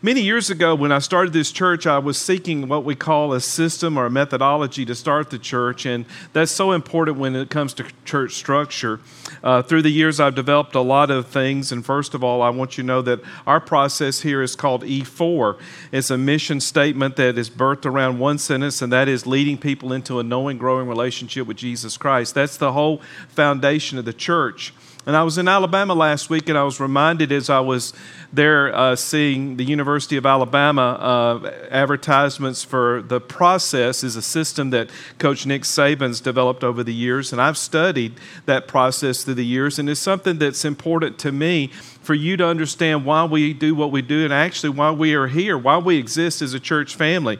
Many years ago, when I started this church, I was seeking what we call a system or a methodology to start the church, and that's so important when it comes to church structure. Uh, through the years, I've developed a lot of things, and first of all, I want you to know that our process here is called E4. It's a mission statement that is birthed around one sentence, and that is leading people into a knowing, growing relationship with Jesus Christ. That's the whole foundation of the church. And I was in Alabama last week, and I was reminded as I was there uh, seeing the University of Alabama uh, advertisements for the process is a system that Coach Nick Saban's developed over the years, and I've studied that process through the years, and it's something that's important to me for you to understand why we do what we do, and actually why we are here, why we exist as a church family.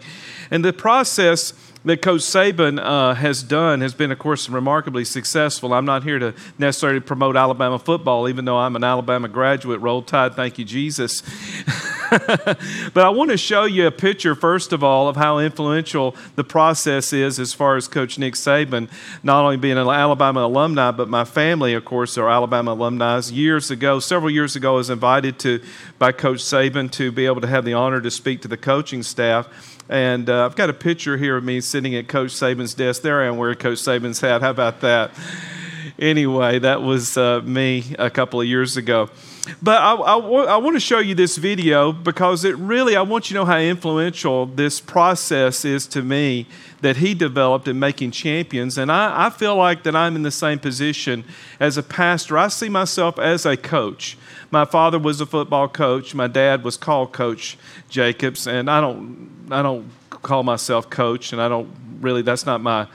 And the process that Coach Saban uh, has done has been, of course, remarkably successful. I'm not here to necessarily promote Alabama football, even though I'm an Alabama graduate. Roll Tide, thank you, Jesus. but I want to show you a picture, first of all, of how influential the process is as far as Coach Nick Saban, not only being an Alabama alumni, but my family, of course, are Alabama alumni. Years ago, several years ago, I was invited to by Coach Saban to be able to have the honor to speak to the coaching staff. And uh, I've got a picture here of me sitting at Coach Saban's desk. There I am wearing Coach Saban's hat. How about that? Anyway, that was uh, me a couple of years ago. But I, I, I, want to show you this video because it really, I want you to know how influential this process is to me that he developed in making champions. And I, I feel like that I'm in the same position as a pastor. I see myself as a coach. My father was a football coach. My dad was called Coach Jacobs, and I don't, I don't call myself coach, and I don't really. That's not my,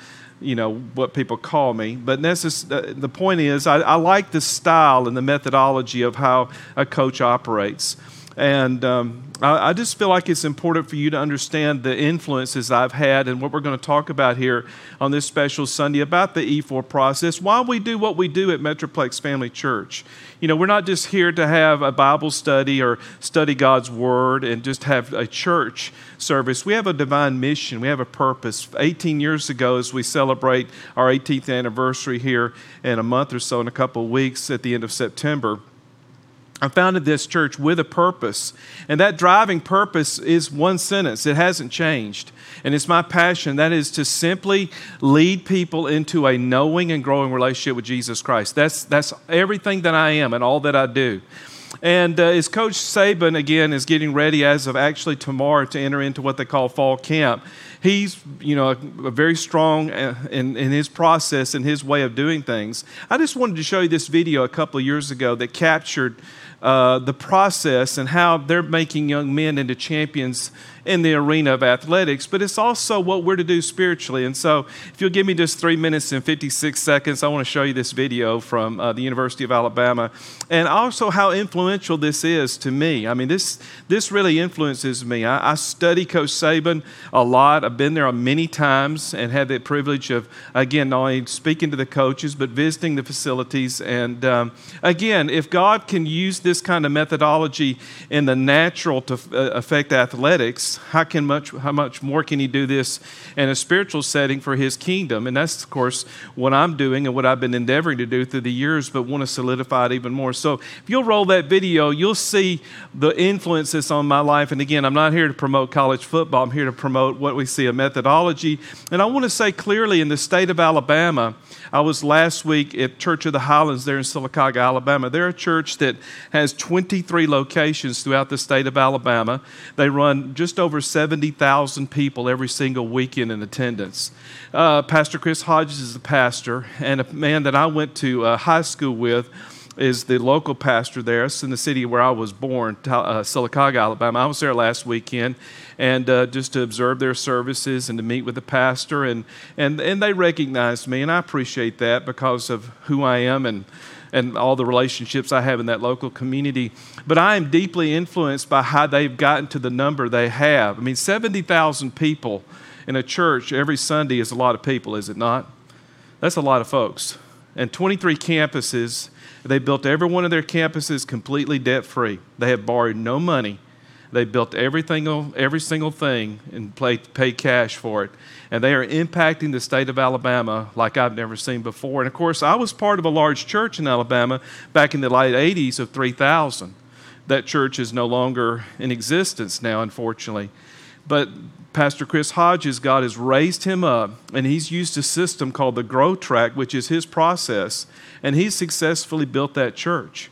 you know, what people call me. But necess- the point is, I, I like the style and the methodology of how a coach operates. And um, I, I, just feel like it's important for you to understand the influences I've had and what we're going to talk about here on this special Sunday about the E4 process, why we do what we do at Metroplex Family Church. You know, we're not just here to have a Bible study or study God's Word and just have a church service. We have a divine mission, we have a purpose. 18 years ago, as we celebrate our 18th anniversary here in a month or so, in a couple of weeks at the end of September I founded this church with a purpose. And that driving purpose is one sentence. It hasn't changed. And it's my passion. That is to simply lead people into a knowing and growing relationship with Jesus Christ. That's, that's everything that I am and all that I do. And uh, as Coach Saban, again, is getting ready as of actually tomorrow to enter into what they call fall camp, he's, you know, a, very strong uh, in, in his process and his way of doing things. I just wanted to show you this video a couple of years ago that captured uh, the process and how they're making young men into champions in the arena of athletics, but it's also what we're to do spiritually. And so, if you'll give me just three minutes and 56 seconds, I want to show you this video from uh, the University of Alabama and also how influential this is to me. I mean, this, this really influences me. I, I study Coach Saban a lot. I've been there many times and had the privilege of, again, not only speaking to the coaches, but visiting the facilities. And um, again, if God can use this kind of methodology in the natural to uh, affect athletics, how can much how much more can he do this in a spiritual setting for his kingdom? And that's of course what I'm doing and what I've been endeavoring to do through the years, but want to solidify it even more. So if you'll roll that video, you'll see the influence that's on my life. And again, I'm not here to promote college football. I'm here to promote what we see a methodology. And I want to say clearly in the state of Alabama, I was last week at Church of the Highlands there in Sylacauga, Alabama. They're a church that has 23 locations throughout the state of Alabama. They run just over 70,000 people every single weekend in attendance. Uh, pastor Chris Hodges is the pastor, and a man that I went to uh, high school with is the local pastor there. It's in the city where I was born, uh, Sylacauga, Alabama. I was there last weekend, and uh, just to observe their services and to meet with the pastor, and and and they recognized me, and I appreciate that because of who I am and and all the relationships I have in that local community. But I am deeply influenced by how they've gotten to the number they have. I mean, seventy thousand people in a church every Sunday is a lot of people, is it not? That's a lot of folks. And 23 campuses they built every one of their campuses completely debt free. They have borrowed no money. They built everything, every single thing and paid cash for it. And they are impacting the state of Alabama like I've never seen before. And of course, I was part of a large church in Alabama back in the late 80s of 3,000. that church is no longer in existence now, unfortunately. But Pastor Chris Hodges, God has raised him up, and he's used a system called the Grow Track, which is his process, and he's successfully built that church.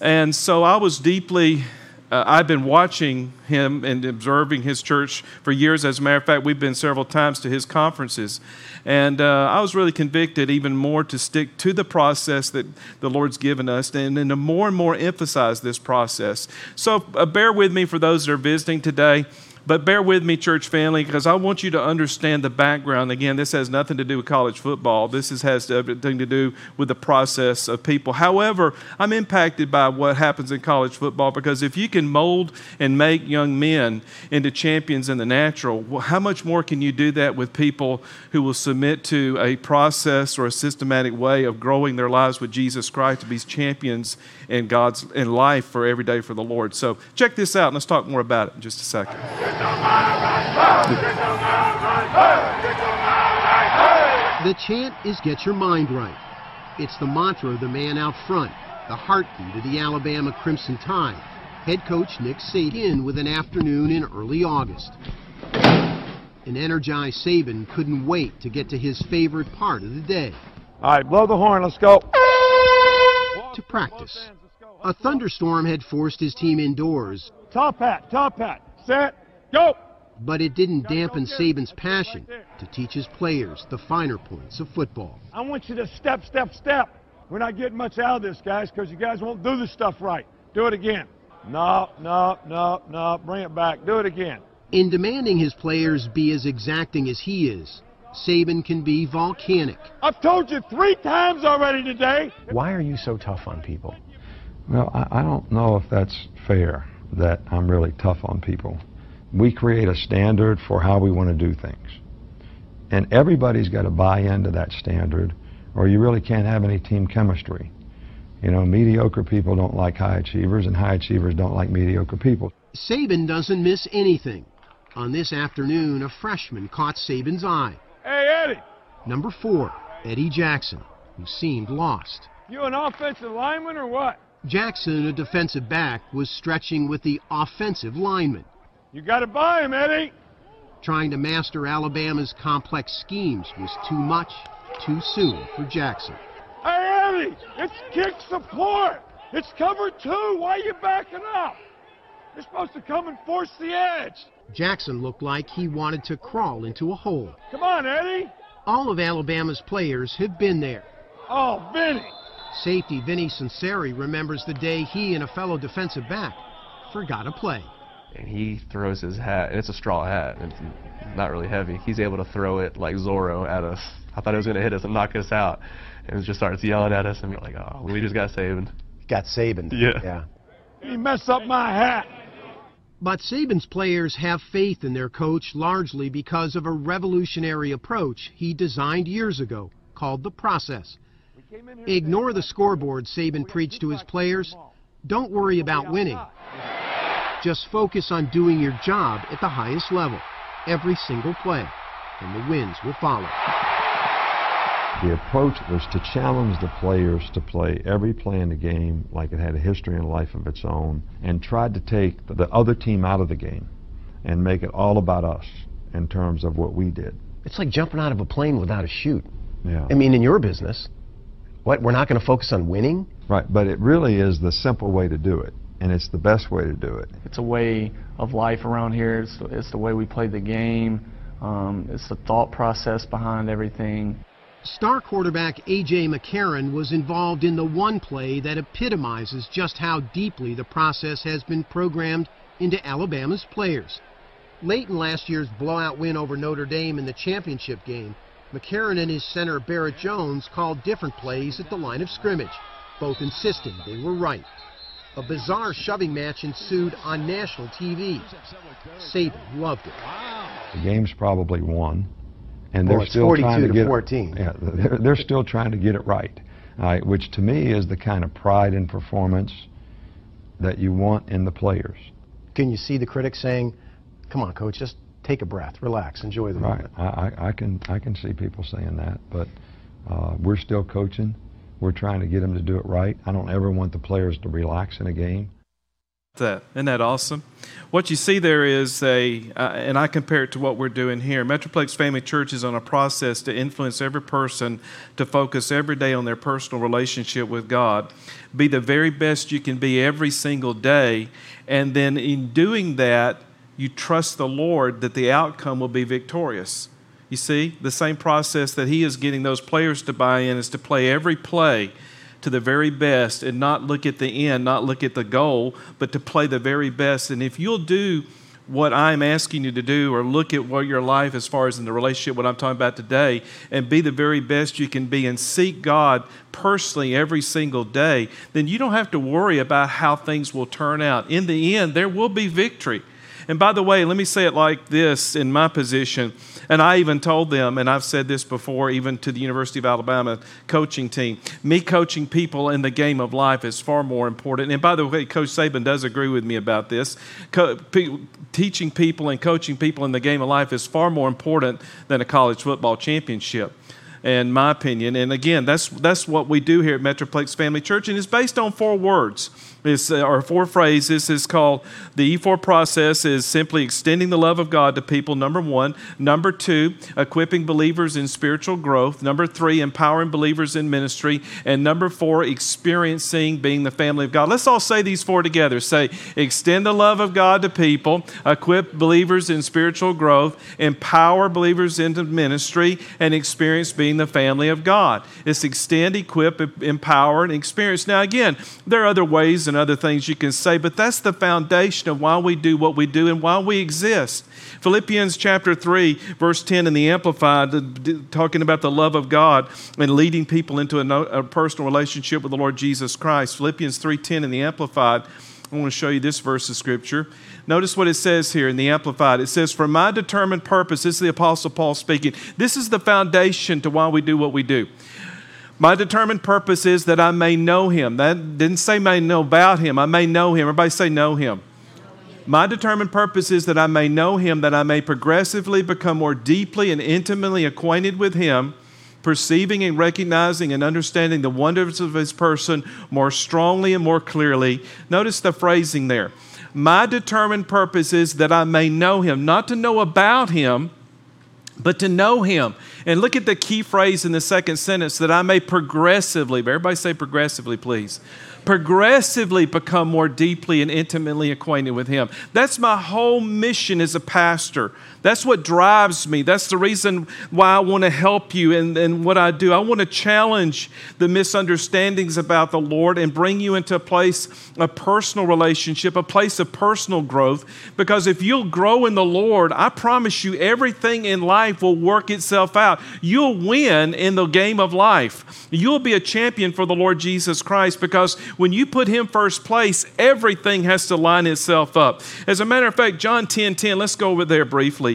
And so I was deeply uh, I've been watching him and observing his church for years. As a matter of fact, we've been several times to his conferences. And uh, I was really convicted even more to stick to the process that the Lord's given us and, and to more and more emphasize this process. So uh, bear with me for those that are visiting today. But bear with me, church family, because I want you to understand the background. Again, this has nothing to do with college football. This is, has everything to do with the process of people. However, I'm impacted by what happens in college football because if you can mold and make young men into champions in the natural, well, how much more can you do that with people who will submit to a process or a systematic way of growing their lives with Jesus Christ to be champions in God's in life for every day for the Lord? So check this out and let's talk more about it in just a second. The chant is Get Your Mind Right. It's the mantra of the man out front, the heartbeat of the Alabama Crimson Tide. Head coach Nick Saban with an afternoon in early August. An energized Saban couldn't wait to get to his favorite part of the day. All right, blow the horn, let's go. To practice. A thunderstorm had forced his team indoors. Top hat, top hat, set, go. But it didn't dampen Saban's passion to teach his players the finer points of football. I want you to step, step, step. We're not getting much out of this, guys, because you guys won't do this stuff right. Do it again. No, no, no, no. Bring it back. Do it again. In demanding his players be as exacting as he is, Saban can be volcanic. I've told you three times already today. Why are you so tough on people? Well, I, I don't know if that's fair that I'm really tough on people. We create a standard for how we want to do things. And everybody's got to buy into that standard, or you really can't have any team chemistry. You know, mediocre people don't like high achievers, and high achievers don't like mediocre people. Saban doesn't miss anything. On this afternoon, a freshman caught Saban's eye. Hey, Eddie, Number four, Eddie Jackson, who seemed lost. you an offensive lineman or what? Jackson, a defensive back, was stretching with the offensive lineman, You got to buy him, Eddie. trying to master Alabama's complex schemes was too much, too soon for Jackson. Hey, Eddie, it's kick support. It's cover two. Why are you backing up? You're supposed to come and force the edge. Jackson looked like he wanted to crawl into a hole. Come on, Eddie. All of Alabama's players have been there. Oh, Vinny. Safety Vinny Sunseri remembers the day he and a fellow defensive back forgot a play. And he throws his hat, and it's a straw hat. It's not really heavy. He's able to throw it like Zorro at us. I thought it was going to hit us and knock us out, and it just starts yelling at us, and we're like, oh, we just got saved. Got Saban. Yeah. Yeah. He messed up my hat. But Saban's players have faith in their coach largely because of a revolutionary approach he designed years ago called the process. Ignore the scoreboard, Saban preached to his players. Don't worry about winning. Just focus on doing your job at the highest level, every single play, and the wins will follow. The approach was to challenge the players to play every play in the game like it had a history and life of its own, and tried to take the other team out of the game and make it all about us in terms of what we did. It's like jumping out of a plane without a chute. Yeah. I mean, in your business, what, we're not going to focus on winning? Right, but it really is the simple way to do it, and it's the best way to do it. It's a way of life around here. It's, it's the way we play the game. Um, it's the thought process behind everything. Star quarterback A.J. McCarron was involved in the one play that epitomizes just how deeply the process has been programmed into Alabama's players. Late in last year's blowout win over Notre Dame in the championship game, McCarron and his center Barrett Jones called different plays at the line of scrimmage, both insisting they were right. A bizarre shoving match ensued on national TV. Saban loved it. The game's probably won, and Well, they're it's still 42 trying to to get 14. It, yeah, they're, they're still trying to get it right, all right, which to me is the kind of pride in performance that you want in the players. Can you see the critics saying, come on, coach, just take a breath, relax, enjoy the Right. moment? I, I, I can I can see people saying that, but uh, we're still coaching. We're trying to get them to do it right. I don't ever want the players to relax in a game. that? Isn't that awesome? What you see there is a, uh, and I compare it to what we're doing here. Metroplex Family Church is on a process to influence every person to focus every day on their personal relationship with God. Be the very best you can be every single day. And then in doing that, you trust the Lord that the outcome will be victorious. You see, the same process that He is getting those players to buy in is to play every play to the very best and not look at the end, not look at the goal, but to play the very best. And if you'll do what I'm asking you to do, or look at what your life as far as in the relationship, what I'm talking about today, and be the very best you can be and seek God personally every single day, then you don't have to worry about how things will turn out. In the end, there will be victory. And by the way, let me say it like this in my position. And I even told them, and I've said this before, even to the University of Alabama coaching team, me coaching people in the game of life is far more important. And by the way, Coach Saban does agree with me about this. Co- pe- teaching people and coaching people in the game of life is far more important than a college football championship in my opinion. And again, that's, that's what we do here at Metroplex Family Church, and it's based on four words. Uh, or four phrases. is called the E4 process is simply extending the love of God to people, number one. Number two, equipping believers in spiritual growth. Number three, empowering believers in ministry. And number four, experiencing being the family of God. Let's all say these four together. Say, extend the love of God to people, equip believers in spiritual growth, empower believers into ministry, and experience being the family of God. It's extend, equip, empower, and experience. Now, again, there are other ways and other things you can say, but that's the foundation of why we do what we do and why we exist. Philippians chapter 3, verse 10 in the Amplified, talking about the love of God and leading people into a, personal relationship with the Lord Jesus Christ. Philippians 3:10 in the Amplified. I want to show you this verse of scripture. Notice what it says here in the Amplified. It says, For my determined purpose, this is the Apostle Paul speaking. This is the foundation to why we do what we do. My determined purpose is that I may know him. That didn't say may know about him. I may know him. Everybody say know him. My determined purpose is that I may know him, that I may progressively become more deeply and intimately acquainted with him, perceiving and recognizing and understanding the wonders of his person more strongly and more clearly. Notice the phrasing there. My determined purpose is that I may know him, not to know about him but to know him. And look at the key phrase in the second sentence that I may progressively, everybody say progressively, please progressively become more deeply and intimately acquainted with Him. That's my whole mission as a pastor. That's what drives me. That's the reason why I want to help you and, in what I do. I want to challenge the misunderstandings about the Lord and bring you into a place of personal relationship, a place of personal growth. Because if you'll grow in the Lord, I promise you everything in life will work itself out. You'll win in the game of life. You'll be a champion for the Lord Jesus Christ because when you put Him first place, everything has to line itself up. As a matter of fact, John 10 10, let's go over there briefly.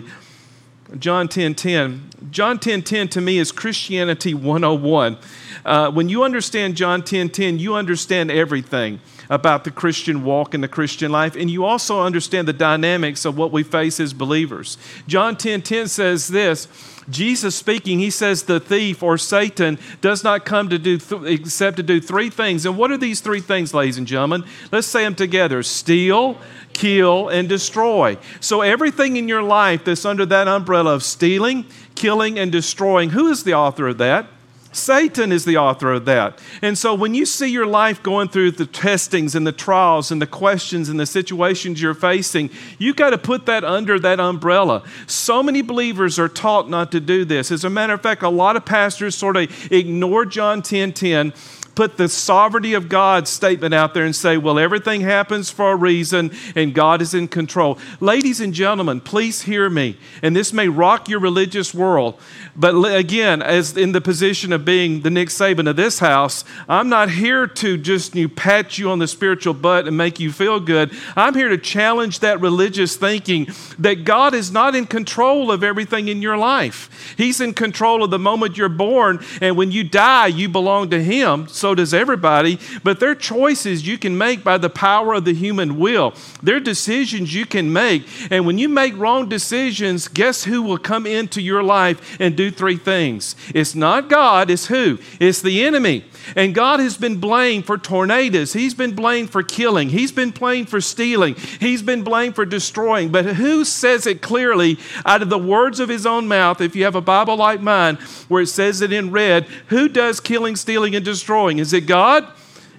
John 10 10. John 10 10 to me is Christianity 101. Uh, when you understand John 10 10, you understand everything about the Christian walk and the Christian life, and you also understand the dynamics of what we face as believers. John 10 10 says this. Jesus speaking, he says the thief or Satan does not come to do th- except to do three things. And what are these three things, ladies and gentlemen? Let's say them together steal, kill, and destroy. So everything in your life that's under that umbrella of stealing, killing, and destroying, who is the author of that? Satan is the author of that. And so when you see your life going through the testings and the trials and the questions and the situations you're facing, you've got to put that under that umbrella. So many believers are taught not to do this. As a matter of fact, a lot of pastors sort of ignore John 10 10 put the sovereignty of God statement out there and say, well, everything happens for a reason and God is in control. Ladies and gentlemen, please hear me. And this may rock your religious world. But again, as in the position of being the Nick Saban of this house, I'm not here to just you pat you on the spiritual butt and make you feel good. I'm here to challenge that religious thinking that God is not in control of everything in your life. He's in control of the moment you're born, and when you die, you belong to Him. So so does everybody. But they're choices you can make by the power of the human will. They're decisions you can make. And when you make wrong decisions, guess who will come into your life and do three things? It's not God, it's who? It's the enemy. And God has been blamed for tornadoes. He's been blamed for killing. He's been blamed for stealing. He's been blamed for destroying. But who says it clearly out of the words of his own mouth, if you have a Bible like mine, where it says it in red, who does killing, stealing, and destroying? Is it God?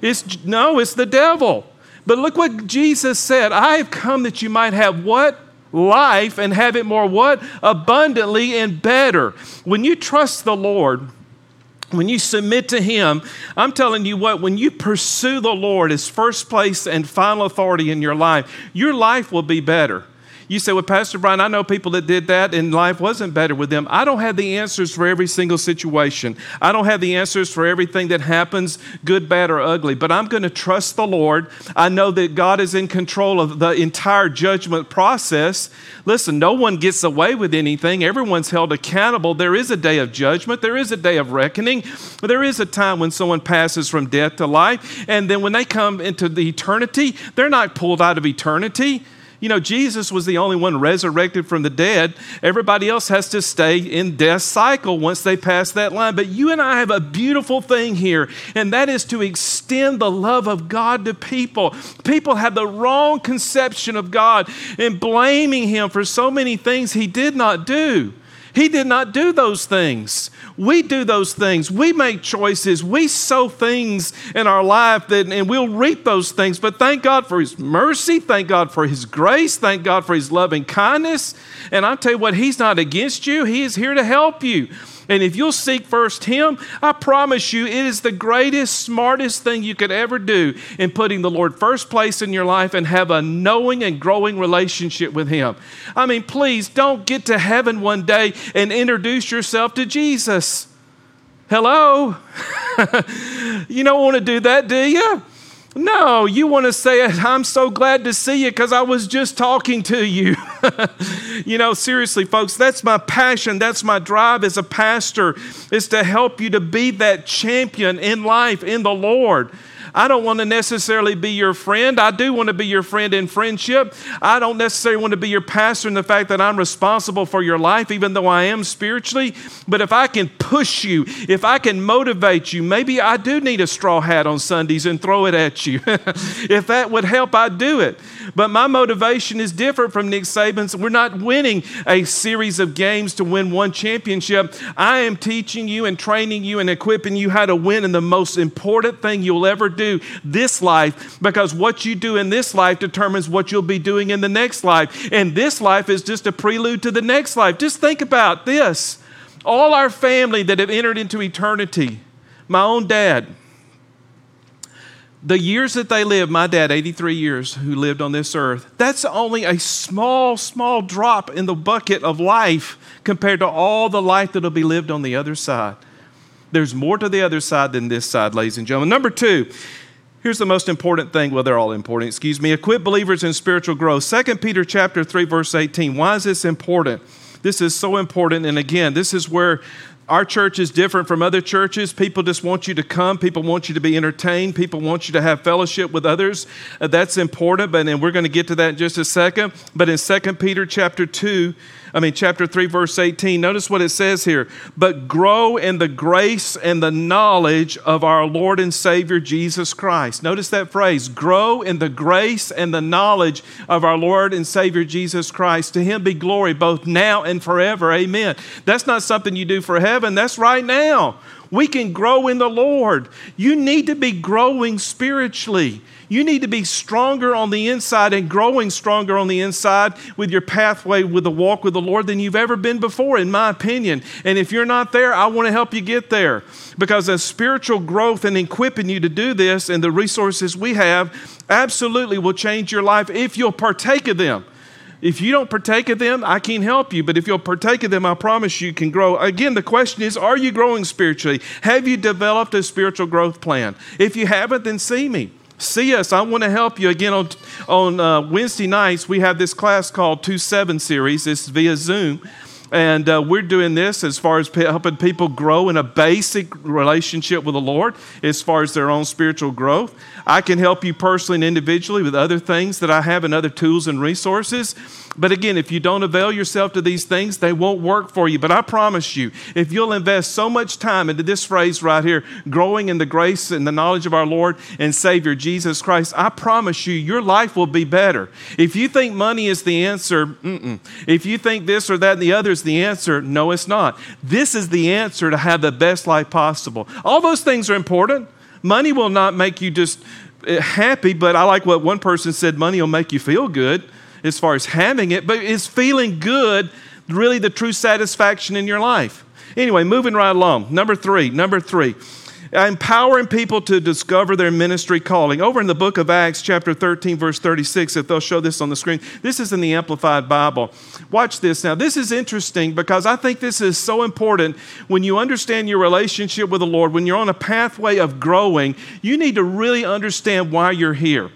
It's, no, it's the devil. But look what Jesus said I have come that you might have what? Life and have it more what? Abundantly and better. When you trust the Lord, when you submit to Him, I'm telling you what, when you pursue the Lord as first place and final authority in your life, your life will be better. You say, Well, Pastor Brian, I know people that did that and life wasn't better with them. I don't have the answers for every single situation. I don't have the answers for everything that happens, good, bad, or ugly, but I'm going to trust the Lord. I know that God is in control of the entire judgment process. Listen, no one gets away with anything, everyone's held accountable. There is a day of judgment, there is a day of reckoning, there is a time when someone passes from death to life, and then when they come into the eternity, they're not pulled out of eternity. You know, Jesus was the only one resurrected from the dead. Everybody else has to stay in death cycle once they pass that line. But you and I have a beautiful thing here, and that is to extend the love of God to people. People have the wrong conception of God and blaming Him for so many things He did not do. He did not do those things. We do those things. We make choices. We sow things in our life that, and we'll reap those things. But thank God for His mercy. Thank God for His grace. Thank God for His loving kindness. And I tell you what, He's not against you, He is here to help you. And if you'll seek first Him, I promise you, it is the greatest, smartest thing you could ever do in putting the Lord first place in your life and have a knowing and growing relationship with Him. I mean, please don't get to heaven one day and introduce yourself to Jesus. Hello? you don't want to do that, do you? No, you want to say, I'm so glad to see you because I was just talking to you. you know, seriously, folks, that's my passion. That's my drive as a pastor, is to help you to be that champion in life, in the Lord. I don't want to necessarily be your friend. I do want to be your friend in friendship. I don't necessarily want to be your pastor in the fact that I'm responsible for your life, even though I am spiritually. But if I can push you, if I can motivate you, maybe I do need a straw hat on Sundays and throw it at you. if that would help, I'd do it. But my motivation is different from Nick Saban's. We're not winning a series of games to win one championship. I am teaching you and training you and equipping you how to win in the most important thing you'll ever do this life because what you do in this life determines what you'll be doing in the next life. And this life is just a prelude to the next life. Just think about this. All our family that have entered into eternity, my own dad, the years that they lived, my dad, 83 years, who lived on this earth, that's only a small, small drop in the bucket of life compared to all the life that'll be lived on the other side. There's more to the other side than this side, ladies and gentlemen. Number two, here's the most important thing. Well, they're all important, excuse me. Equip believers in spiritual growth. 2 Peter chapter 3, verse 18. Why is this important? This is so important. And again, this is where our church is different from other churches. People just want you to come. People want you to be entertained. People want you to have fellowship with others. Uh, that's important, but and we're going to get to that in just a second. But in 2 Peter chapter 2, I mean, chapter 3, verse 18, notice what it says here. But grow in the grace and the knowledge of our Lord and Savior Jesus Christ. Notice that phrase grow in the grace and the knowledge of our Lord and Savior Jesus Christ. To him be glory both now and forever. Amen. That's not something you do for heaven, that's right now. We can grow in the Lord. You need to be growing spiritually. You need to be stronger on the inside and growing stronger on the inside with your pathway with the walk with the Lord than you've ever been before, in my opinion. And if you're not there, I want to help you get there because as spiritual growth and equipping you to do this and the resources we have absolutely will change your life if you'll partake of them. If you don't partake of them, I can't help you. But if you'll partake of them, I promise you can grow. Again, the question is are you growing spiritually? Have you developed a spiritual growth plan? If you haven't, then see me. See us. I want to help you. Again, on, on uh, Wednesday nights, we have this class called 2 7 series. It's via Zoom. And uh, we're doing this as far as helping people grow in a basic relationship with the Lord, as far as their own spiritual growth. I can help you personally and individually with other things that I have and other tools and resources. But again, if you don't avail yourself to these things, they won't work for you. But I promise you, if you'll invest so much time into this phrase right here, growing in the grace and the knowledge of our Lord and Savior Jesus Christ, I promise you, your life will be better. If you think money is the answer, mm-mm. if you think this or that and the other is the answer, no, it's not. This is the answer to have the best life possible. All those things are important. Money will not make you just eh, happy, but I like what one person said money will make you feel good as far as having it, but is feeling good really the true satisfaction in your life? Anyway, moving right along. Number three, number three, empowering people to discover their ministry calling. Over in the book of Acts, chapter 13, verse 36, if they'll show this on the screen, this is in the Amplified Bible. Watch this now. This is interesting because I think this is so important when you understand your relationship with the Lord, when you're on a pathway of growing, you need to really understand why you're here.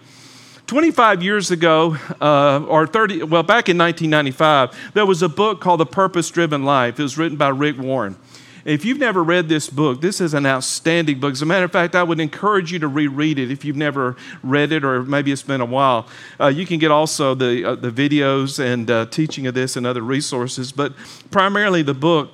25 years ago, uh, or 30, well, back in 1995, there was a book called The Purpose Driven Life. It was written by Rick Warren. If you've never read this book, this is an outstanding book. As a matter of fact, I would encourage you to reread it if you've never read it or maybe it's been a while. Uh, you can get also the, uh, the videos and uh, teaching of this and other resources, but primarily the book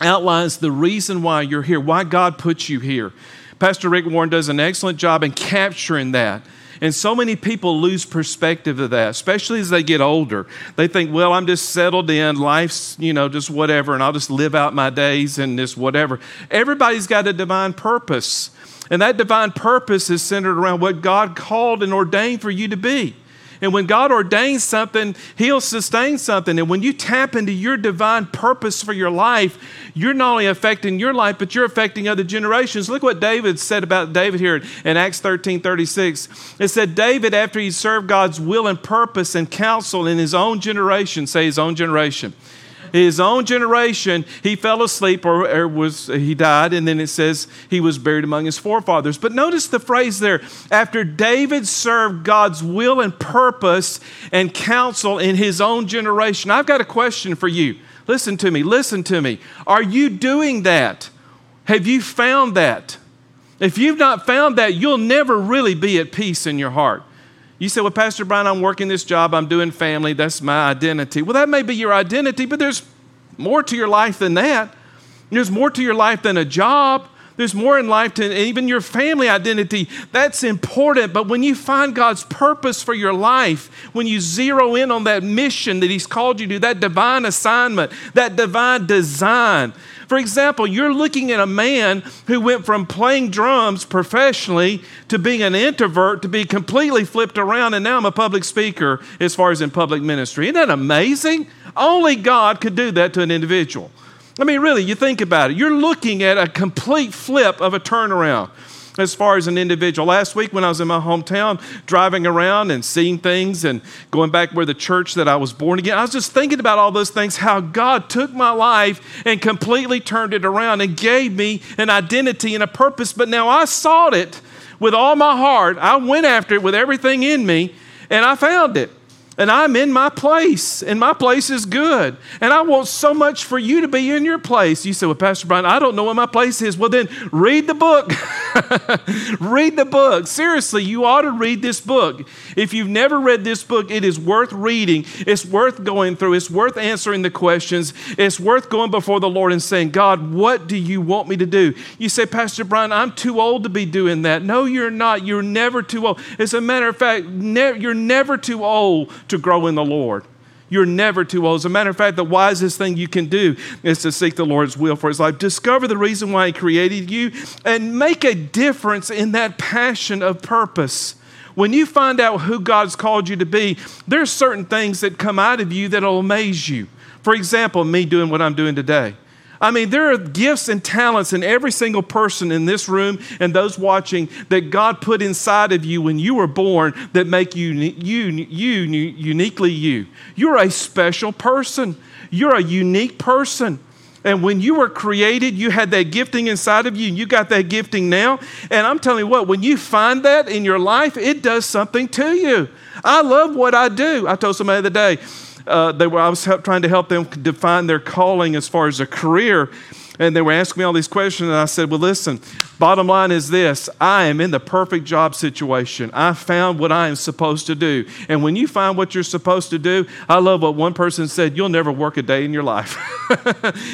outlines the reason why you're here, why God put you here. Pastor Rick Warren does an excellent job in capturing that. And so many people lose perspective of that, especially as they get older. They think, well, I'm just settled in, life's, you know, just whatever, and I'll just live out my days and this whatever. Everybody's got a divine purpose. And that divine purpose is centered around what God called and ordained for you to be. And when God ordains something, He'll sustain something. And when you tap into your divine purpose for your life, you're not only affecting your life, but you're affecting other generations. Look what David said about David here in Acts 13 36. It said, David, after he served God's will and purpose and counsel in his own generation, say his own generation his own generation, he fell asleep or, or, was he died, and then it says he was buried among his forefathers. But notice the phrase there: after David served God's will and purpose and counsel in his own generation. I've got a question for you. Listen to me. Listen to me. Are you doing that? Have you found that? If you've not found that, you'll never really be at peace in your heart. You say, Well, Pastor Brian, I'm working this job, I'm doing family, that's my identity. Well, that may be your identity, but there's more to your life than that. There's more to your life than a job. There's more in life than even your family identity. That's important. But when you find God's purpose for your life, when you zero in on that mission that He's called you to, that divine assignment, that divine design, for example, you're looking at a man who went from playing drums professionally to being an introvert to be completely flipped around, and now I'm a public speaker as far as in public ministry. Isn't that amazing? Only God could do that to an individual. I mean, really, you think about it. You're looking at a complete flip of a turnaround as far as an individual. Last week, when I was in my hometown, driving around and seeing things and going back where the church that I was born again, I was just thinking about all those things, how God took my life and completely turned it around and gave me an identity and a purpose. But now I sought it with all my heart. I went after it with everything in me, and I found it and I'm in my place, and my place is good. And I want so much for you to be in your place. You say, Well, Pastor Brian, I don't know what my place is. Well, then read the book. read the book. Seriously, you ought to read this book. If you've never read this book, it is worth reading. It's worth going through. It's worth answering the questions. It's worth going before the Lord and saying, God, what do you want me to do? You say, Pastor Brian, I'm too old to be doing that. No, you're not. You're never too old. As a matter of fact, ne- you're never too old to grow in the Lord. You're never too old. As a matter of fact, the wisest thing you can do is to seek the Lord's will for his life. Discover the reason why he created you and make a difference in that passion of purpose. When you find out who God's called you to be, there's certain things that come out of you that'll amaze you. For example, me doing what I'm doing today. I mean, there are gifts and talents in every single person in this room and those watching that God put inside of you when you were born that make you, you, you uniquely you. You're a special person. You're a unique person. And when you were created, you had that gifting inside of you, and you got that gifting now. And I'm telling you what, when you find that in your life, it does something to you. I love what I do. I told somebody the other day, uh, they were, I was help, trying to help them define their calling as far as a career. And they were asking me all these questions, and I said, Well, listen, bottom line is this I am in the perfect job situation. I found what I am supposed to do. And when you find what you're supposed to do, I love what one person said you'll never work a day in your life.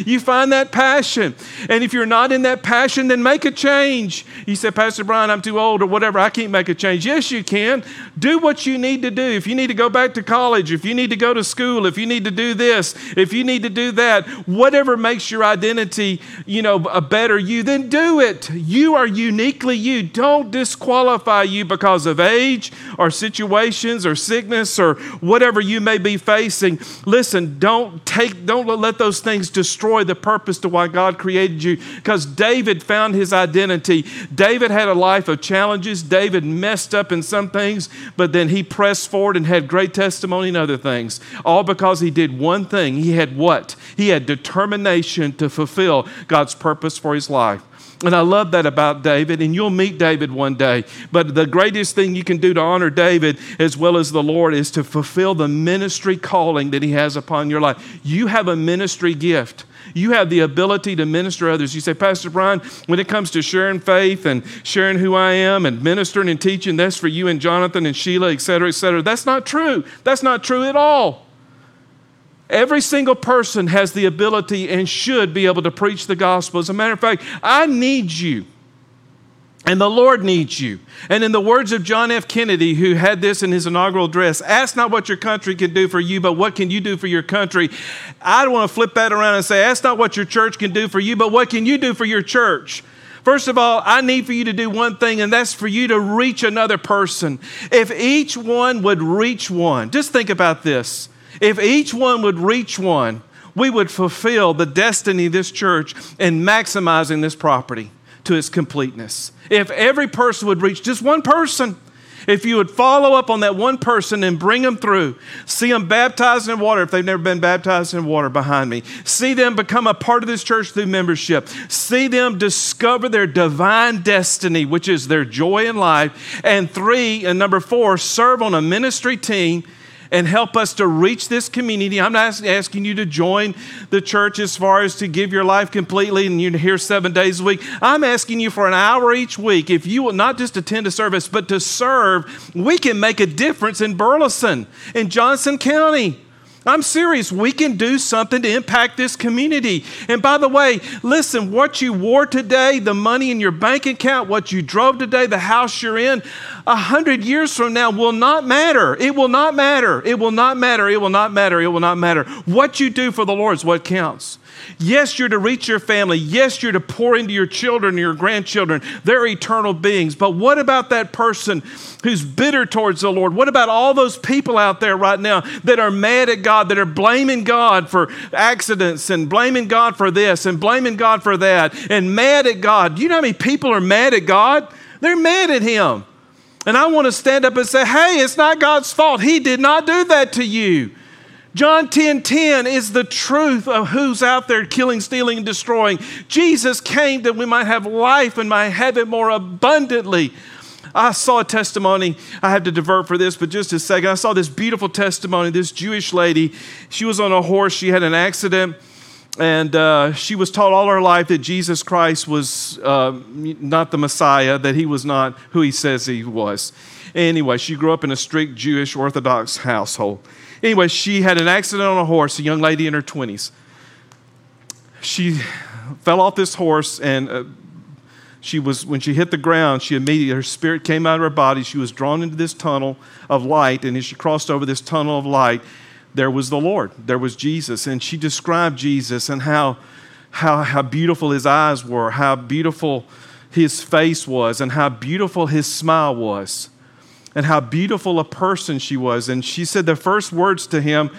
you find that passion. And if you're not in that passion, then make a change. You say, Pastor Brian, I'm too old or whatever, I can't make a change. Yes, you can. Do what you need to do. If you need to go back to college, if you need to go to school, if you need to do this, if you need to do that, whatever makes your identity you know, a better you, then do it. Are uniquely you. Don't disqualify you because of age or situations or sickness or whatever you may be facing. Listen, don't take, don't let those things destroy the purpose to why God created you. Because David found his identity. David had a life of challenges. David messed up in some things, but then he pressed forward and had great testimony in other things. All because he did one thing. He had what? He had determination to fulfill God's purpose for his life. And I love that about David, and you'll meet David one day. But the greatest thing you can do to honor David as well as the Lord is to fulfill the ministry calling that he has upon your life. You have a ministry gift. You have the ability to minister others. You say, Pastor Brian, when it comes to sharing faith and sharing who I am and ministering and teaching, that's for you and Jonathan and Sheila, et cetera, et cetera. That's not true. That's not true at all. Every single person has the ability and should be able to preach the gospel. As a matter of fact, I need you. And the Lord needs you. And in the words of John F. Kennedy, who had this in his inaugural address, ask not what your country can do for you, but what can you do for your country? I want to flip that around and say, ask not what your church can do for you, but what can you do for your church? First of all, I need for you to do one thing, and that's for you to reach another person. If each one would reach one, just think about this. If each one would reach one, we would fulfill the destiny of this church in maximizing this property to its completeness. If every person would reach just one person, if you would follow up on that one person and bring them through, see them baptized in water if they've never been baptized in water behind me, see them become a part of this church through membership, see them discover their divine destiny, which is their joy in life, and three, and number four, serve on a ministry team and help us to reach this community. I'm not asking you to join the church as far as to give your life completely and you're here seven days a week. I'm asking you for an hour each week. If you will not just attend a service, but to serve, we can make a difference in Burleson, in Johnson County. I'm serious. We can do something to impact this community. And by the way, listen, what you wore today, the money in your bank account, what you drove today, the house you're in, a hundred years from now will not matter. It will not matter. It will not matter. It will not matter. It will not matter. What you do for the Lord is what counts. Yes, you're to reach your family. Yes, you're to pour into your children your grandchildren. They're eternal beings. But what about that person who's bitter towards the Lord? What about all those people out there right now that are mad at God, that are blaming God for accidents and blaming God for this and blaming God for that and mad at God? Do you know how many people are mad at God? They're mad at Him. And I want to stand up and say, hey, it's not God's fault. He did not do that to you. John 10 10 is the truth of who's out there killing, stealing, and destroying. Jesus came that we might have life and might have it more abundantly. I saw a testimony. I have to divert for this, but just a second. I saw this beautiful testimony. This Jewish lady, she was on a horse. She had an accident, and uh, she was taught all her life that Jesus Christ was uh, not the Messiah, that he was not who he says he was. Anyway, she grew up in a strict Jewish Orthodox household. Anyway, she had an accident on a horse, a young lady in her 20s. She fell off this horse and uh, she was when she hit the ground she immediately her spirit came out of her body. She was drawn into this tunnel of light and as she crossed over this tunnel of light there was the lord. There was jesus. And she described jesus and how how, how beautiful his eyes were how beautiful his face was and how beautiful his smile was and how beautiful a person she was. And she said the first words to him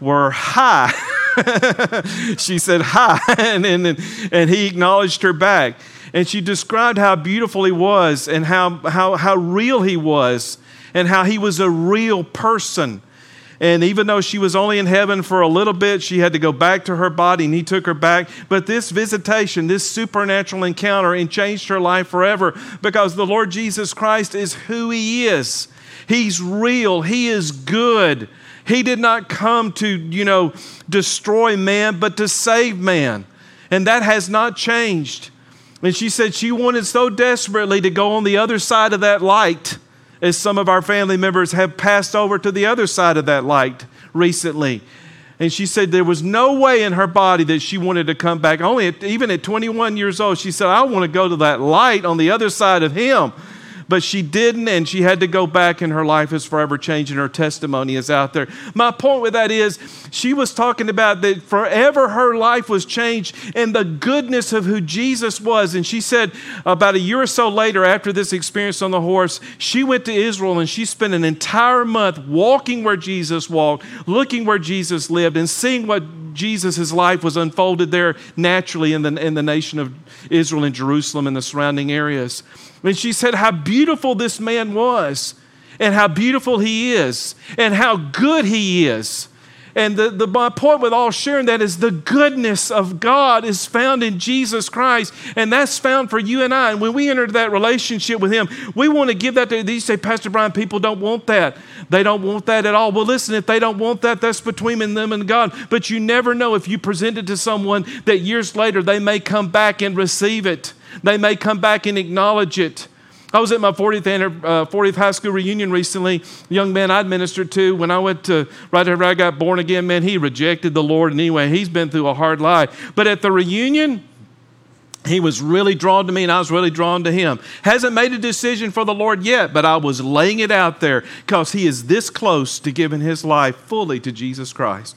were, Hi. she said, Hi. And, and, and he acknowledged her back. And she described how beautiful he was and how, how, how real he was and how he was a real person. And even though she was only in heaven for a little bit, she had to go back to her body and he took her back. But this visitation, this supernatural encounter, and changed her life forever because the Lord Jesus Christ is who he is. He's real. He is good. He did not come to, you know, destroy man, but to save man. And that has not changed. And she said she wanted so desperately to go on the other side of that light, as some of our family members have passed over to the other side of that light recently. And she said there was no way in her body that she wanted to come back. Only at, even at 21 years old, she said, I want to go to that light on the other side of him but she didn't, and she had to go back, and her life is forever changed, and her testimony is out there. My point with that is, she was talking about that forever her life was changed and the goodness of who Jesus was. And she said about a year or so later, after this experience on the horse, she went to Israel and she spent an entire month walking where Jesus walked, looking where Jesus lived, and seeing what Jesus' life was unfolded there naturally in the, in the nation of Israel and Jerusalem and the surrounding areas. And she said how beautiful this man was, and how beautiful he is, and how good he is. And the, the, my point with all sharing that is the goodness of God is found in Jesus Christ, and that's found for you and I. And when we enter that relationship with Him, we want to give that to you say, Pastor Brian, people don't want that. They don't want that at all. Well, listen, if they don't want that, that's between them and God. But you never know if you present it to someone that years later they may come back and receive it. They may come back and acknowledge it. I was at my 40th, uh, 40th high school reunion recently. The young man I'd ministered to when I went to, right after I got born again, man, he rejected the Lord anyway. He's been through a hard life. But at the reunion, he was really drawn to me and I was really drawn to him. Hasn't made a decision for the Lord yet, but I was laying it out there because he is this close to giving his life fully to Jesus Christ.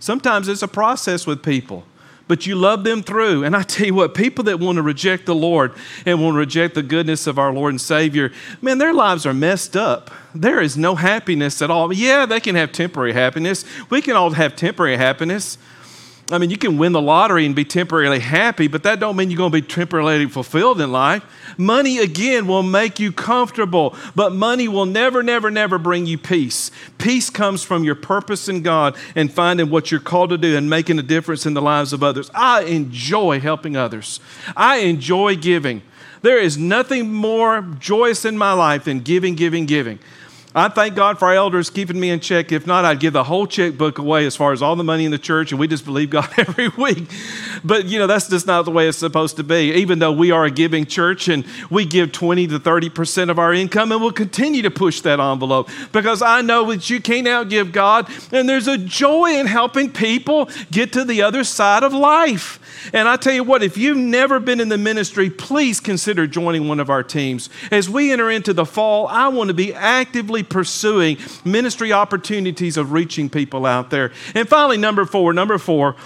Sometimes it's a process with people but you love them through. And I tell you what, people that want to reject the Lord and want to reject the goodness of our Lord and Savior, man, their lives are messed up. There is no happiness at all. Yeah, they can have temporary happiness. We can all have temporary happiness. I mean, you can win the lottery and be temporarily happy, but that don't mean you're going to be temporarily fulfilled in life. Money again will make you comfortable, but money will never never never bring you peace. Peace comes from your purpose in God and finding what you're called to do and making a difference in the lives of others. I enjoy helping others. I enjoy giving. There is nothing more joyous in my life than giving, giving, giving. I thank God for our elders keeping me in check. If not, I'd give the whole checkbook away as far as all the money in the church, and we just believe God every week. But, you know, that's just not the way it's supposed to be. Even though we are a giving church and we give 20 to 30% of our income, and we'll continue to push that envelope because I know that you can't outgive God, and there's a joy in helping people get to the other side of life. And I tell you what, if you've never been in the ministry, please consider joining one of our teams. As we enter into the fall, I want to be actively pursuing ministry opportunities of reaching people out there. And finally, number four, number four,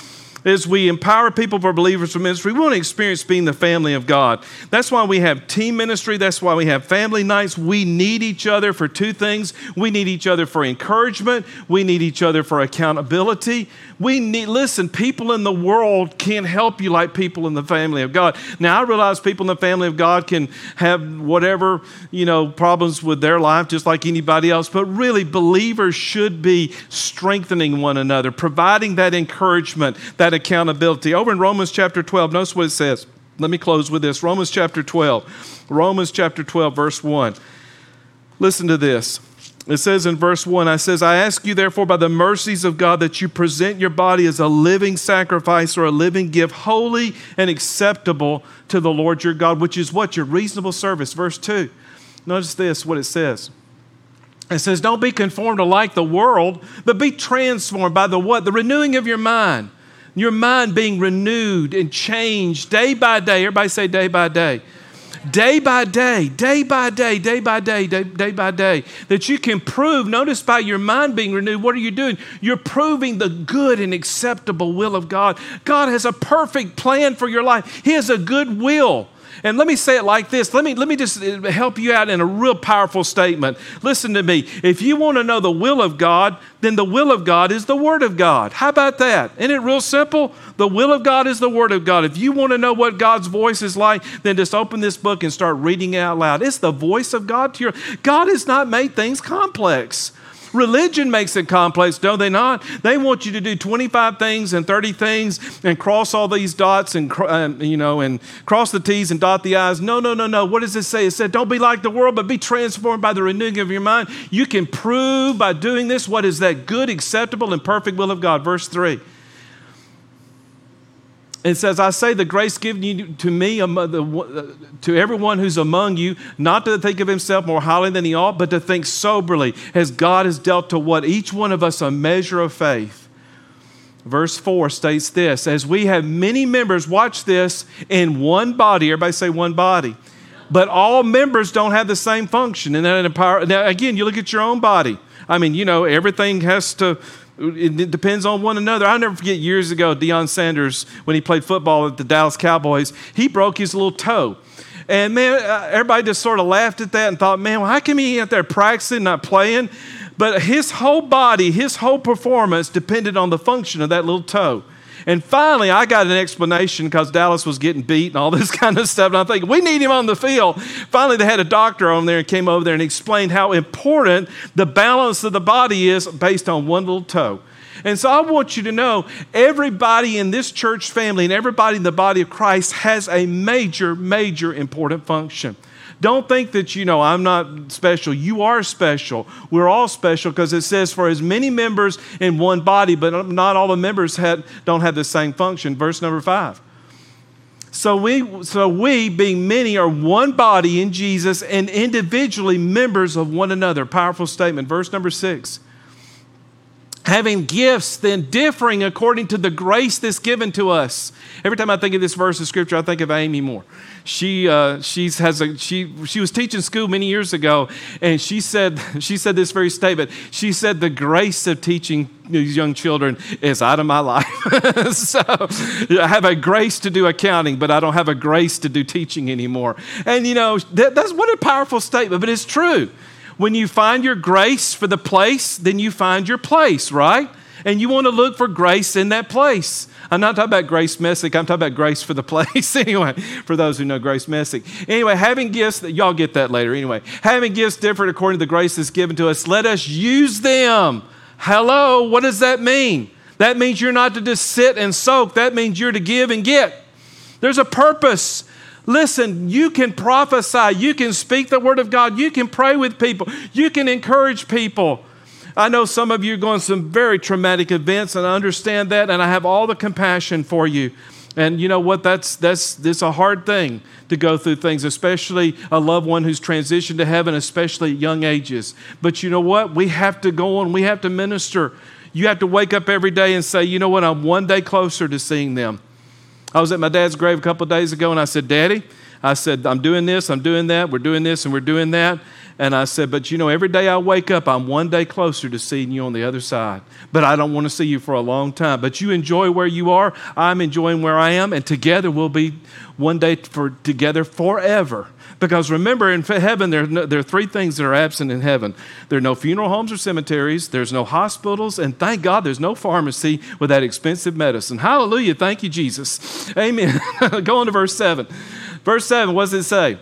as we empower people for believers for ministry, we want to experience being the family of God. That's why we have team ministry. That's why we have family nights. We need each other for two things. We need each other for encouragement. We need each other for accountability. We need, listen, people in the world can't help you like people in the family of God. Now, I realize people in the family of God can have whatever, you know, problems with their life just like anybody else, but really, believers should be strengthening one another, providing that encouragement, that accountability. Over in Romans chapter 12, notice what it says. Let me close with this Romans chapter 12. Romans chapter 12, verse 1. Listen to this. It says in verse 1, I says, I ask you therefore by the mercies of God that you present your body as a living sacrifice or a living gift, holy and acceptable to the Lord your God, which is what? Your reasonable service. Verse 2. Notice this, what it says. It says, Don't be conformed to like the world, but be transformed by the what? The renewing of your mind. Your mind being renewed and changed day by day. Everybody say day by day day by day, day by day, day by day, day, day by day, that you can prove. Notice by your mind being renewed, what are you doing? You're proving the good and acceptable will of God. God has a perfect plan for your life, He has a good will. And let me say it like this. Let me, let me just help you out in a real powerful statement. Listen to me. If you want to know the will of God, then the will of God is the Word of God. How about that? Isn't it real simple? The will of God is the Word of God. If you want to know what God's voice is like, then just open this book and start reading it out loud. It's the voice of God to your God has not made things complex. Religion makes it complex, don't they not? They want you to do 25 things and 30 things and cross all these dots and, uh, you know, and cross the T's and dot the I's. No, no, no, no. What does it say? It said, don't be like the world, but be transformed by the renewing of your mind. You can prove by doing this what is that good, acceptable, and perfect will of God. Verse 3. It says, I say the grace given you to me, uh, to everyone who's among you, not to think of himself more highly than he ought, but to think soberly, as God has dealt to what each one of us a measure of faith. Verse 4 states this As we have many members, watch this, in one body, everybody say one body, but all members don't have the same function. And now again, you look at your own body. I mean, you know, everything has to it depends on one another. I'll never forget years ago, Deion Sanders, when he played football at the Dallas Cowboys, he broke his little toe. And man, uh, everybody just sort of laughed at that and thought, man, well, how come he out there practicing, not playing? But his whole body, his whole performance depended on the function of that little toe. And finally, I got an explanation because Dallas was getting beat and all this kind of stuff. And I'm thinking, we need him on the field. Finally, they had a doctor on there and came over there and explained how important the balance of the body is based on one little toe. And so I want you to know everybody in this church family and everybody in the body of Christ has a major, major important function. Don't think that, you know, I'm not special. You are special. We're all special because it says, for as many members in one body, but not all the members had, don't have the same function. Verse number five. So we, so we, being many, are one body in Jesus and individually members of one another. Powerful statement. Verse number six having gifts then differing according to the grace that's given to us. Every time i think of this verse of scripture i think of amy moore. She uh, she's has a she she was teaching school many years ago and she said she said this very statement. She said the grace of teaching these young children is out of my life. So i have a grace to do accounting but i don't have a grace to do teaching anymore. And you know that, that's what a powerful statement but it's true when you find your grace for the place, then you find your place, right? And you want to look for grace in that place. I'm not talking about Grace Messick. I'm talking about grace for the place. anyway, for those who know Grace Messick. Anyway, having gifts, that y'all get that later. Anyway, having gifts different according to the grace that's given to us, let us use them. Hello, what does that mean? That means you're not to just sit and soak. That means you're to give and get. There's a purpose. Listen, you can prophesy, you can speak the word of God, you can pray with people, you can encourage people. I know some of you are going some very traumatic events, and I understand that, and I have all the compassion for you. And you know what? That's that's this a hard thing to go through things, especially a loved one who's transitioned to heaven, especially at young ages. But you know what? We have to go on. We have to minister. You have to wake up every day and say, you know what? I'm one day closer to seeing them. I was at my dad's grave a couple days ago and I said, Daddy, I said, I'm doing this, I'm doing that, we're doing this, and we're doing that. And I said, But you know, every day I wake up, I'm one day closer to seeing you on the other side. But I don't want to see you for a long time. But you enjoy where you are, I'm enjoying where I am, and together we'll be one day for together forever. Because remember, in heaven, there, no, there are three things that are absent in heaven there are no funeral homes or cemeteries, there's no hospitals, and thank God there's no pharmacy with that expensive medicine. Hallelujah. Thank you, Jesus. Amen. Go on to verse 7. Verse 7, what does it say?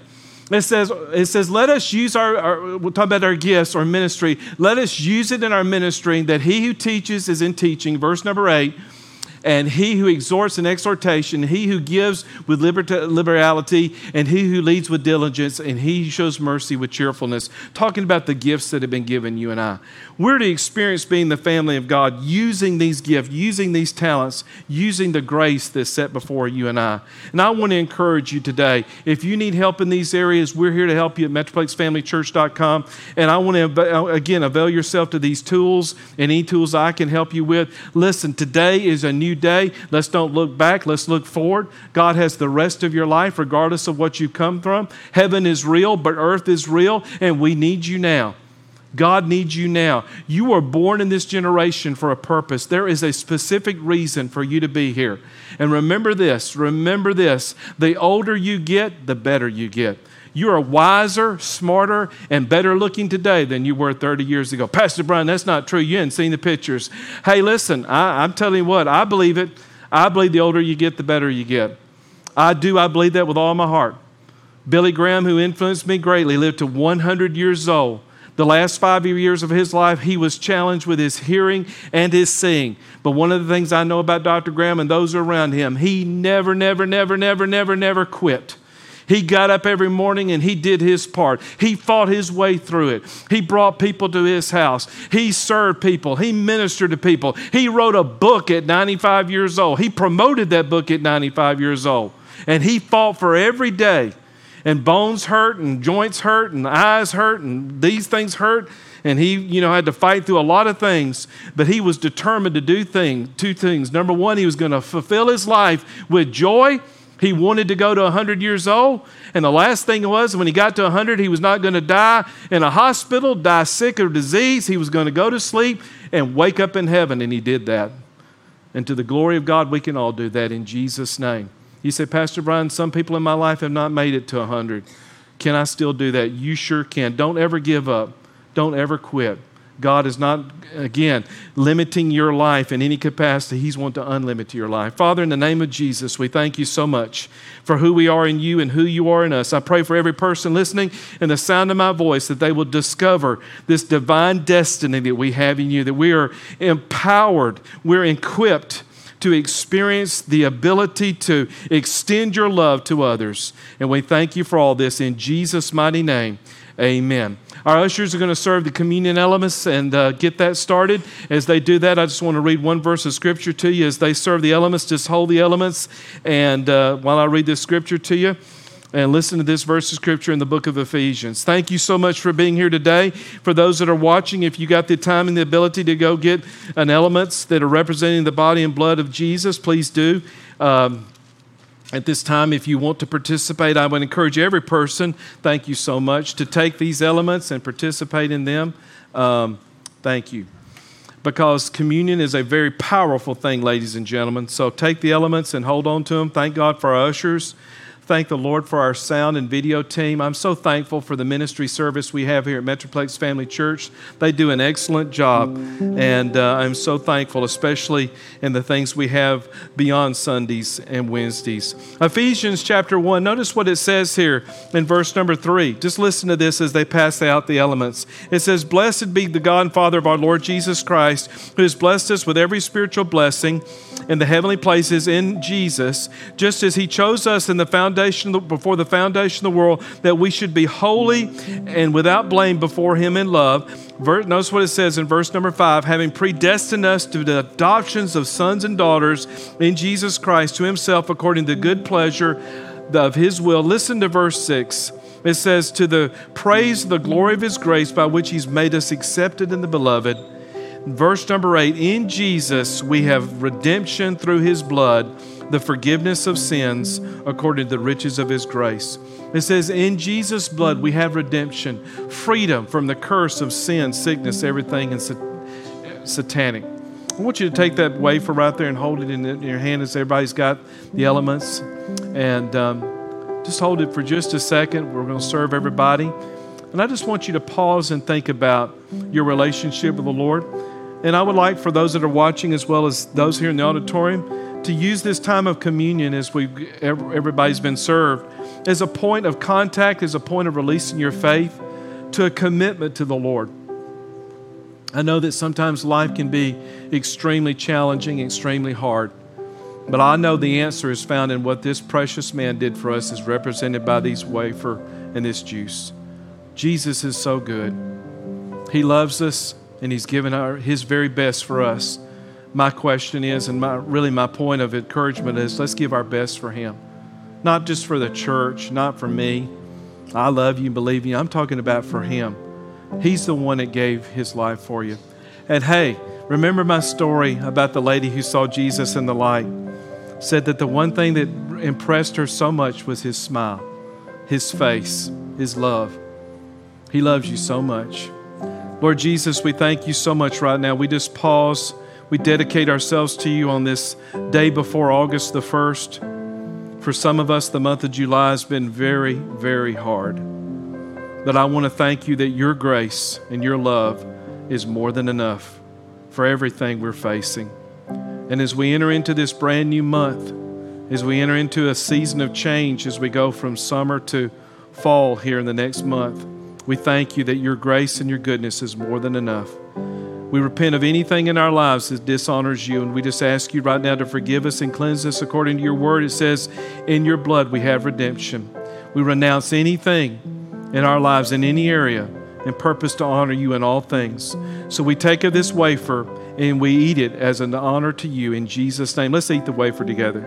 It says, it says, let us use our, our, we'll talk about our gifts or ministry. Let us use it in our ministry that he who teaches is in teaching. Verse number eight and he who exhorts in exhortation, he who gives with liberality, and he who leads with diligence, and he who shows mercy with cheerfulness. Talking about the gifts that have been given you and I. We're to experience being the family of God, using these gifts, using these talents, using the grace that's set before you and I. And I want to encourage you today. If you need help in these areas, we're here to help you at metroplexfamilychurch.com. And I want to, uh, again, avail yourself to these tools any tools I can help you with. Listen, today is a new day. Let's don't look back. Let's look forward. God has the rest of your life, regardless of what you've come from. Heaven is real, but earth is real, and we need you now. God needs you now. You were born in this generation for a purpose. There is a specific reason for you to be here. And remember this remember this the older you get, the better you get. You are wiser, smarter, and better looking today than you were 30 years ago. Pastor Brian, that's not true. You hadn't seen the pictures. Hey, listen, I, I'm telling you what, I believe it. I believe the older you get, the better you get. I do. I believe that with all my heart. Billy Graham, who influenced me greatly, lived to 100 years old. The last five years of his life, he was challenged with his hearing and his seeing. But one of the things I know about Dr. Graham and those around him, he never, never, never, never, never, never quit. He got up every morning and he did his part. He fought his way through it. He brought people to his house. He served people. He ministered to people. He wrote a book at 95 years old. He promoted that book at 95 years old. And he fought for every day. And bones hurt and joints hurt and eyes hurt and these things hurt and he you know had to fight through a lot of things but he was determined to do thing, two things number one he was going to fulfill his life with joy he wanted to go to 100 years old. And the last thing was, when he got to 100, he was not going to die in a hospital, die sick or disease. He was going to go to sleep and wake up in heaven. And he did that. And to the glory of God, we can all do that in Jesus' name. You say, Pastor Brian, some people in my life have not made it to 100. Can I still do that? You sure can. Don't ever give up. Don't ever quit. God is not, again, limiting your life in any capacity. He's wanting to unlimit your life. Father, in the name of Jesus, we thank you so much for who we are in you and who you are in us. I pray for every person listening and the sound of my voice that they will discover this divine destiny that we have in you, that we are empowered, we're equipped to experience the ability to extend your love to others. And we thank you for all this in Jesus' mighty name. Amen. Our ushers are going to serve the communion elements and uh, get that started. As they do that, I just want to read one verse of scripture to you. As they serve the elements, just hold the elements. And uh, while I read this scripture to you, and listen to this verse of scripture in the book of Ephesians. Thank you so much for being here today. For those that are watching, if you got the time and the ability to go get an elements that are representing the body and blood of Jesus, please do. Um, at this time, if you want to participate, I would encourage every person, thank you so much, to take these elements and participate in them. Um, thank you. Because communion is a very powerful thing, ladies and gentlemen. So take the elements and hold on to them. Thank God for our ushers thank the Lord for our sound and video team. I'm so thankful for the ministry service we have here at Metroplex Family Church. They do an excellent job, and uh, I'm so thankful, especially in the things we have beyond Sundays and Wednesdays. Ephesians chapter 1, notice what it says here in verse number 3. Just listen to this as they pass out the elements. It says, Blessed be the God and Father of our Lord Jesus Christ, who has blessed us with every spiritual blessing in the heavenly places in Jesus, just as he chose us in the foundation before the foundation of the world that we should be holy and without blame before him in love. Notice what it says in verse number five having predestined us to the adoptions of sons and daughters in Jesus Christ to himself according to the good pleasure of his will. Listen to verse six. It says, To the praise, the glory of his grace by which he's made us accepted in the beloved Verse number eight In Jesus we have redemption through his blood, the forgiveness of sins according to the riches of his grace. It says, In Jesus' blood we have redemption, freedom from the curse of sin, sickness, everything, and satanic. I want you to take that wafer right there and hold it in your hand as everybody's got the elements. And um, just hold it for just a second. We're going to serve everybody. And I just want you to pause and think about your relationship with the Lord. And I would like for those that are watching, as well as those here in the auditorium, to use this time of communion as we everybody's been served as a point of contact, as a point of releasing your faith to a commitment to the Lord. I know that sometimes life can be extremely challenging, extremely hard. But I know the answer is found in what this precious man did for us, as represented by these wafer and this juice. Jesus is so good. He loves us and He's given our, His very best for us. My question is, and my, really my point of encouragement is let's give our best for Him. Not just for the church, not for me. I love you, believe you. I'm talking about for Him. He's the one that gave His life for you. And hey, remember my story about the lady who saw Jesus in the light? Said that the one thing that impressed her so much was His smile, His face, His love. He loves you so much. Lord Jesus, we thank you so much right now. We just pause. We dedicate ourselves to you on this day before August the 1st. For some of us, the month of July has been very, very hard. But I want to thank you that your grace and your love is more than enough for everything we're facing. And as we enter into this brand new month, as we enter into a season of change, as we go from summer to fall here in the next month, We thank you that your grace and your goodness is more than enough. We repent of anything in our lives that dishonors you, and we just ask you right now to forgive us and cleanse us according to your word. It says, In your blood we have redemption. We renounce anything in our lives in any area and purpose to honor you in all things. So we take of this wafer and we eat it as an honor to you in Jesus' name. Let's eat the wafer together.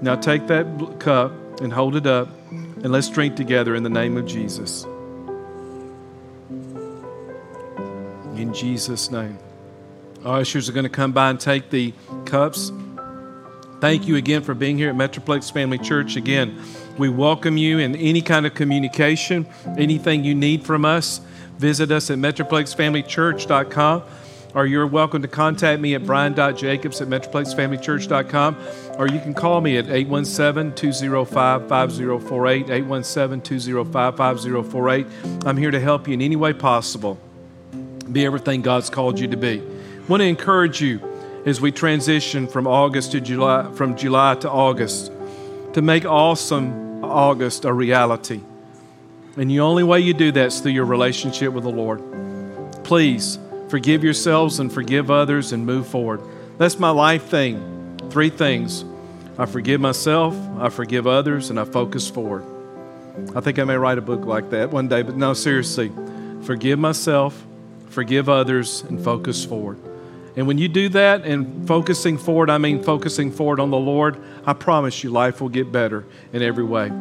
Now take that cup and hold it up, and let's drink together in the name of Jesus. In Jesus' name. Our ushers are going to come by and take the cups. Thank you again for being here at Metroplex Family Church. Again, we welcome you in any kind of communication, anything you need from us. Visit us at metroplexfamilychurch.com or you're welcome to contact me at brian.jacobs at metroplexfamilychurch.com or you can call me at 817-205-5048 817-205-5048 i'm here to help you in any way possible be everything god's called you to be I want to encourage you as we transition from august to july from july to august to make awesome august a reality and the only way you do that is through your relationship with the lord please Forgive yourselves and forgive others and move forward. That's my life thing. Three things I forgive myself, I forgive others, and I focus forward. I think I may write a book like that one day, but no, seriously. Forgive myself, forgive others, and focus forward. And when you do that and focusing forward, I mean focusing forward on the Lord, I promise you life will get better in every way.